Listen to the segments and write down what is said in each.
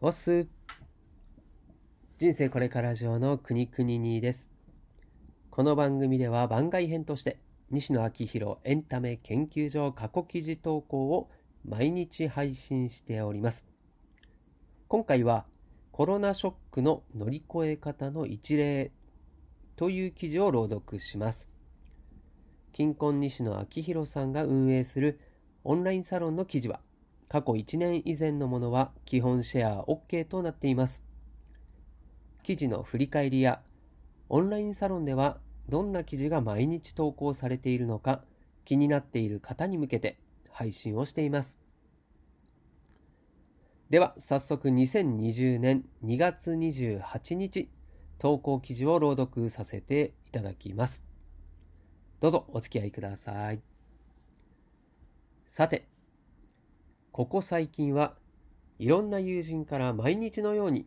おっす。人生これから上の国国にです。この番組では番外編として西野昭弘エンタメ研究所過去記事投稿を毎日配信しております。今回はコロナショックの乗り越え方の一例という記事を朗読します。金婚西野昭弘さんが運営するオンラインサロンの記事は過去1年以前のものは基本シェア OK となっています。記事の振り返りやオンラインサロンではどんな記事が毎日投稿されているのか気になっている方に向けて配信をしています。では早速2020年2月28日投稿記事を朗読させていただきます。どうぞお付き合いください。さて、ここ最近はいろんな友人から毎日のように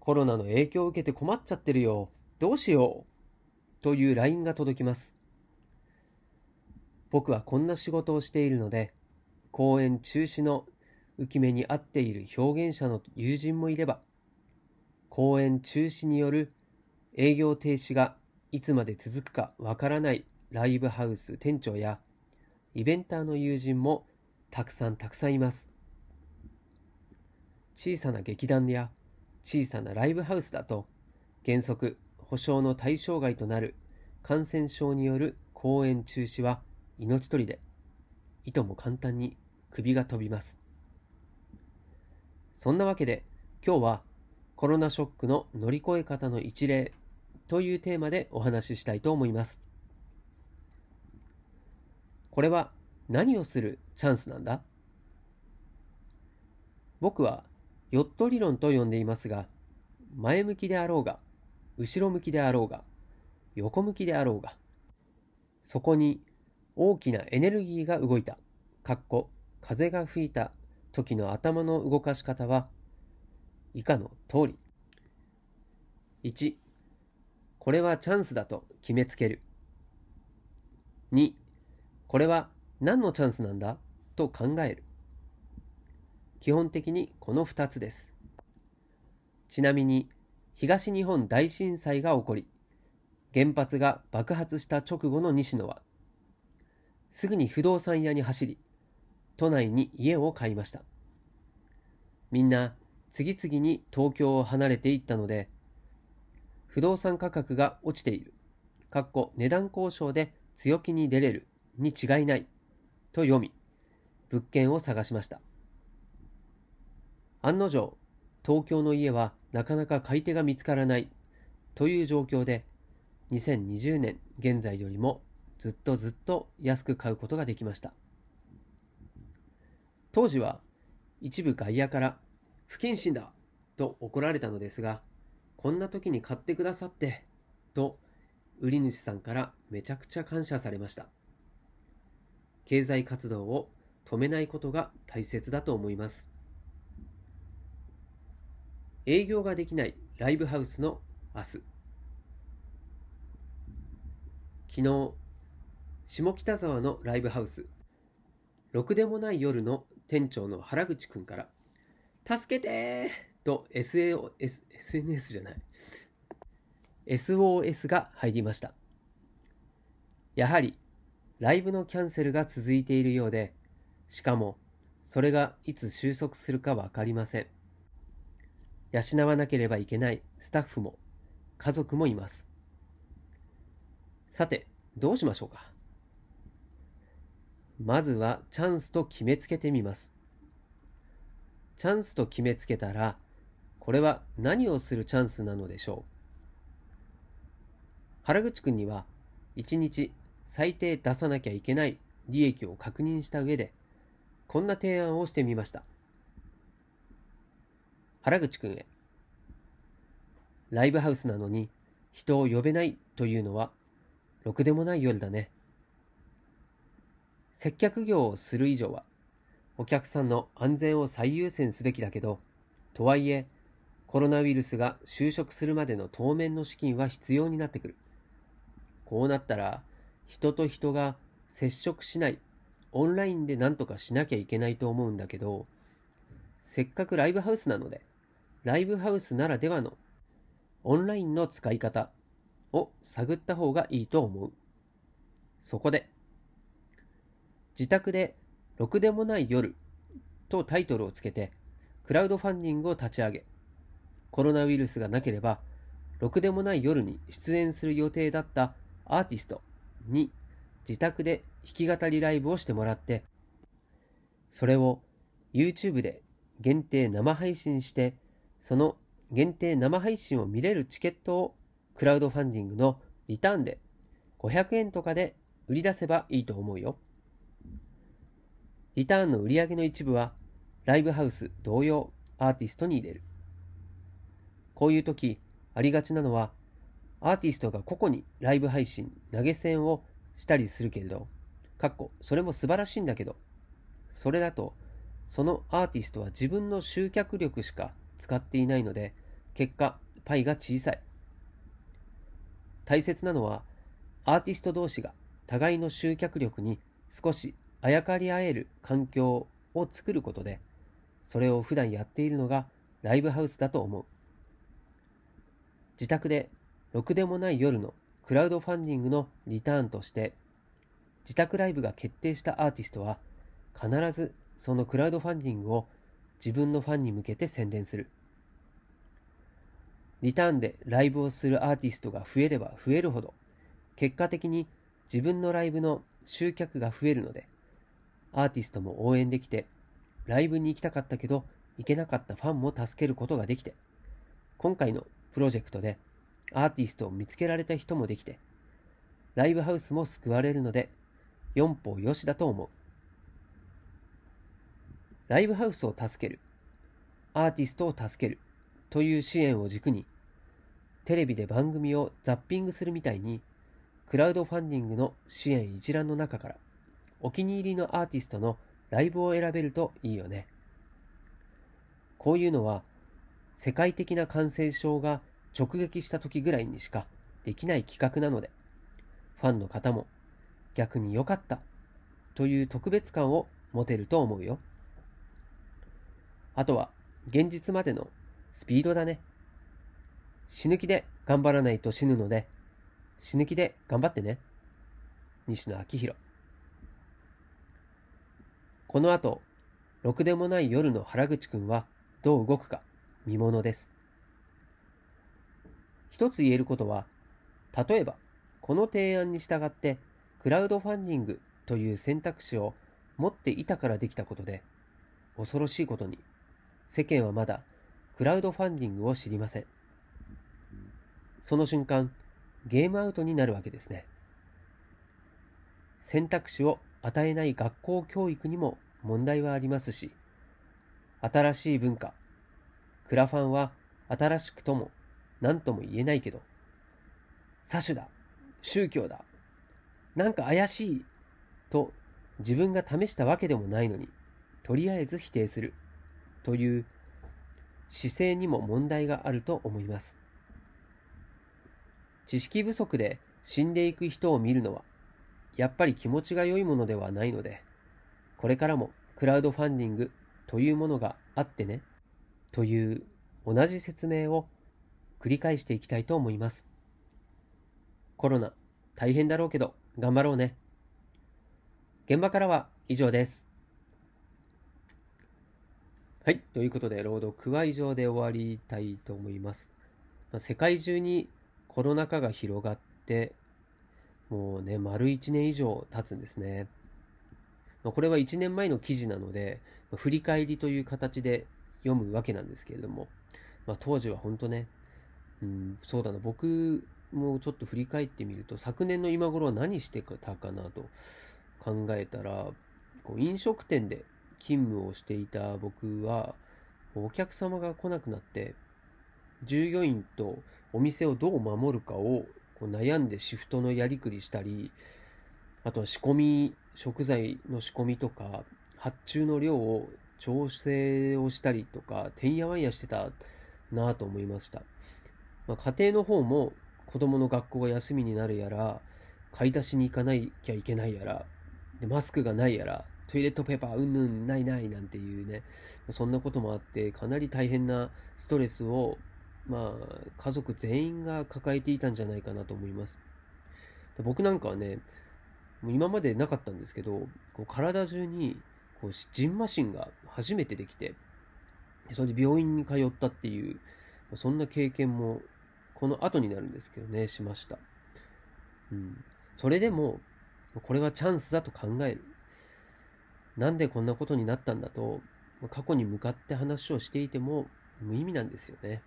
コロナの影響を受けて困っちゃってるよ。どうしよう。という LINE が届きます。僕はこんな仕事をしているので、公演中止の浮き目に合っている表現者の友人もいれば、公演中止による営業停止がいつまで続くかわからないライブハウス店長やイベンターの友人もたくさんたくさんいます。小さな劇団や小さなライブハウスだと原則保証の対象外となる感染症による公演中止は命取りでいとも簡単に首が飛びます。そんなわけで今日はコロナショックの乗り越え方の一例というテーマでお話ししたいと思います。これは何をするチャンスなんだ僕はヨット理論と呼んでいますが、前向きであろうが、後ろ向きであろうが、横向きであろうが、そこに大きなエネルギーが動いた、かっこ風が吹いた時の頭の動かし方は、以下の通り。1、これはチャンスだと決めつける。2、これは何のチャンスなんだ？と考える。基本的にこの2つです。ちなみに東日本大震災が起こり、原発が爆発した直後の西野は、すぐに不動産屋に走り、都内に家を買いました。みんな次々に東京を離れていったので、不動産価格が落ちている。かっこ値段交渉で強気に出れるに違いないと読み、物件を探しました。案の定、東京の家はなかなか買い手が見つからないという状況で、2020年現在よりもずっとずっと安く買うことができました。当時は一部外野から不謹慎だと怒られたのですが、こんな時に買ってくださってと売り主さんからめちゃくちゃ感謝されました。経済活動を止めないことが大切だと思います。営業ができないライブハウスの明日。昨日、下北沢のライブハウス、ろくでもない夜の店長の原口くんから、助けてと SAO S SNS じゃない、SOS が入りました。やはりライブのキャンセルが続いているようで、しかも、それがいつ収束するかわかりません。養わなければいけないスタッフも、家族もいます。さて、どうしましょうか？まずはチャンスと決めつけてみます。チャンスと決めつけたら、これは何をするチャンスなのでしょう？原口くんには、一日最低出さなきゃいけない利益を確認した上で、こんな提案をしてみました。原口くんへ。ライブハウスなのに人を呼べないというのは、ろくでもない夜だね。接客業をする以上は、お客さんの安全を最優先すべきだけど、とはいえ、コロナウイルスが就職するまでの当面の資金は必要になってくる。こうなったら、人と人が接触しない、オンラインで何とかしなきゃいけないと思うんだけど、せっかくライブハウスなので、ライブハウスならではのオンラインの使い方を探った方がいいと思う。そこで、自宅でろくでもない夜とタイトルをつけて、クラウドファンディングを立ち上げ、コロナウイルスがなければ、ろくでもない夜に出演する予定だったアーティストに自宅で弾き語りライブをしてもらって、それを YouTube で限定生配信して、その限定生配信を見れるチケットをクラウドファンディングのリターンで500円とかで売り出せばいいと思うよ。リターンの売り上げの一部はライブハウス同様アーティストに入れる。こういう時ありがちなのはアーティストが個々にライブ配信投げ銭をしたりするけれど、かっこそれも素晴らしいんだけど、それだとそのアーティストは自分の集客力しか使っていないので、結果パイが小さい。大切なのはアーティスト同士が互いの集客力に少しあやかり合える環境を作ることで、それを普段やっているのがライブハウスだと思う。自宅でろくでもない夜のクラウドファンディングのリターンとして、自宅ライブが決定したアーティストは必ずそのクラウドファンディングを自分のファンに向けて宣伝する。リターンでライブをするアーティストが増えれば増えるほど、結果的に自分のライブの集客が増えるので、アーティストも応援できて、ライブに行きたかったけど行けなかったファンも助けることができて、今回のプロジェクトでアーティストを見つけられた人もできて、ライブハウスも救われるので、四方よしだと思う。ライブハウスを助ける、アーティストを助けるという支援を軸に、テレビで番組をザッピングするみたいに、クラウドファンディングの支援一覧の中から、お気に入りのアーティストのライブを選べるといいよね。こういうのは、世界的な感染症が直撃した時ぐらいにしかできない企画なので、ファンの方も逆に良かったという特別感を持てると思うよ。あとは、現実までのスピードだね。死ぬ気で頑張らないと死ぬので、死ぬ気で頑張ってね。西野昭弘。この後、ろくでもない夜の原口くんはどう動くか見ものです。一つ言えることは、例えば、この提案に従ってクラウドファンディングという選択肢を持っていたからできたことで、恐ろしいことに、世間はまだクラウドファンディングを知りません。その瞬間、ゲームアウトになるわけですね。選択肢を与えない学校教育にも問題はありますし、新しい文化、クラファンは新しくとも何とも言えないけど、詐取だ、宗教だ、なんか怪しいと自分が試したわけでもないのに、とりあえず否定する。という姿勢にも問題があると思います。知識不足で死んでいく人を見るのは、やっぱり気持ちが良いものではないので、これからもクラウドファンディングというものがあってね、という同じ説明を繰り返していきたいと思います。コロナ大変だろうけど頑張ろうね。現場からは以上です。はい。ということで、朗読は以上で終わりたいと思います。ま、世界中にコロナ禍が広がって、もうね、丸1年以上経つんですね。ま、これは1年前の記事なので、ま、振り返りという形で読むわけなんですけれども、ま、当時は本当ね、うん、そうだな、僕もちょっと振り返ってみると、昨年の今頃は何してたかなと考えたら、こう飲食店で勤務をしていた僕は、お客様が来なくなって、従業員とお店をどう守るかをこう悩んでシフトのやりくりしたり、あとは仕込み、食材の仕込みとか、発注の量を調整をしたりとか、てんやわんやしてたなぁと思いました。まあ、家庭の方も子供の学校が休みになるやら、買い出しに行かなきゃいけないやら、でマスクがないやら、トイレットペーパーうんぬんないないなんていうね、そんなこともあって、かなり大変なストレスを、まあ、家族全員が抱えていたんじゃないかなと思います。で僕なんかはね、もう今までなかったんですけど、こう体中にこうジンマシンが初めてできて、それで病院に通ったっていう、そんな経験もこの後になるんですけどね、しました。うん。それでも、これはチャンスだと考える。なんでこんなことになったんだと、過去に向かって話をしていても無意味なんですよね。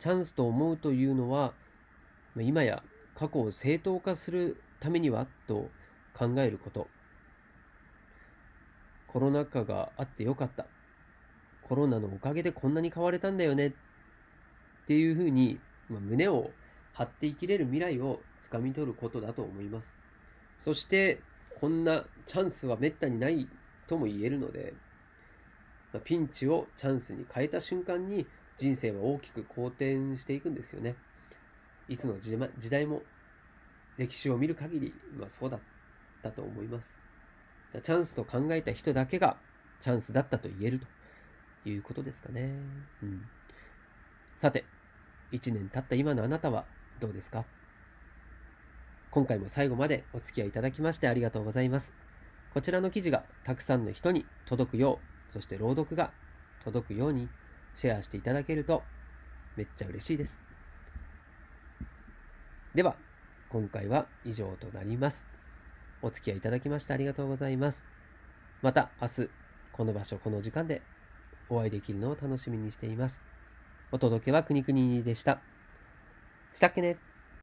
チャンスと思うというのは、今や過去を正当化するためにはと考えること。コロナ禍があってよかった。コロナのおかげでこんなに変われたんだよねっていうふうに、まあ、胸を張って生きれる未来をつかみ取ることだと思います。そして、こんなチャンスはめったにないとも言えるので、まあ、ピンチをチャンスに変えた瞬間に人生は大きく好転していくんですよね。いつの時代も歴史を見る限り、まあ、そうだったと思います。チャンスと考えた人だけがチャンスだったと言えるということですかね。うん、さて、1年経った今のあなたはどうですか？今回も最後までお付き合いいただきましてありがとうございます。こちらの記事がたくさんの人に届くよう、そして朗読が届くようにシェアしていただけるとめっちゃ嬉しいです。では、今回は以上となります。お付き合いいただきましてありがとうございます。また明日、この場所、この時間でお会いできるのを楽しみにしています。お届けはくにくにでした。したっけね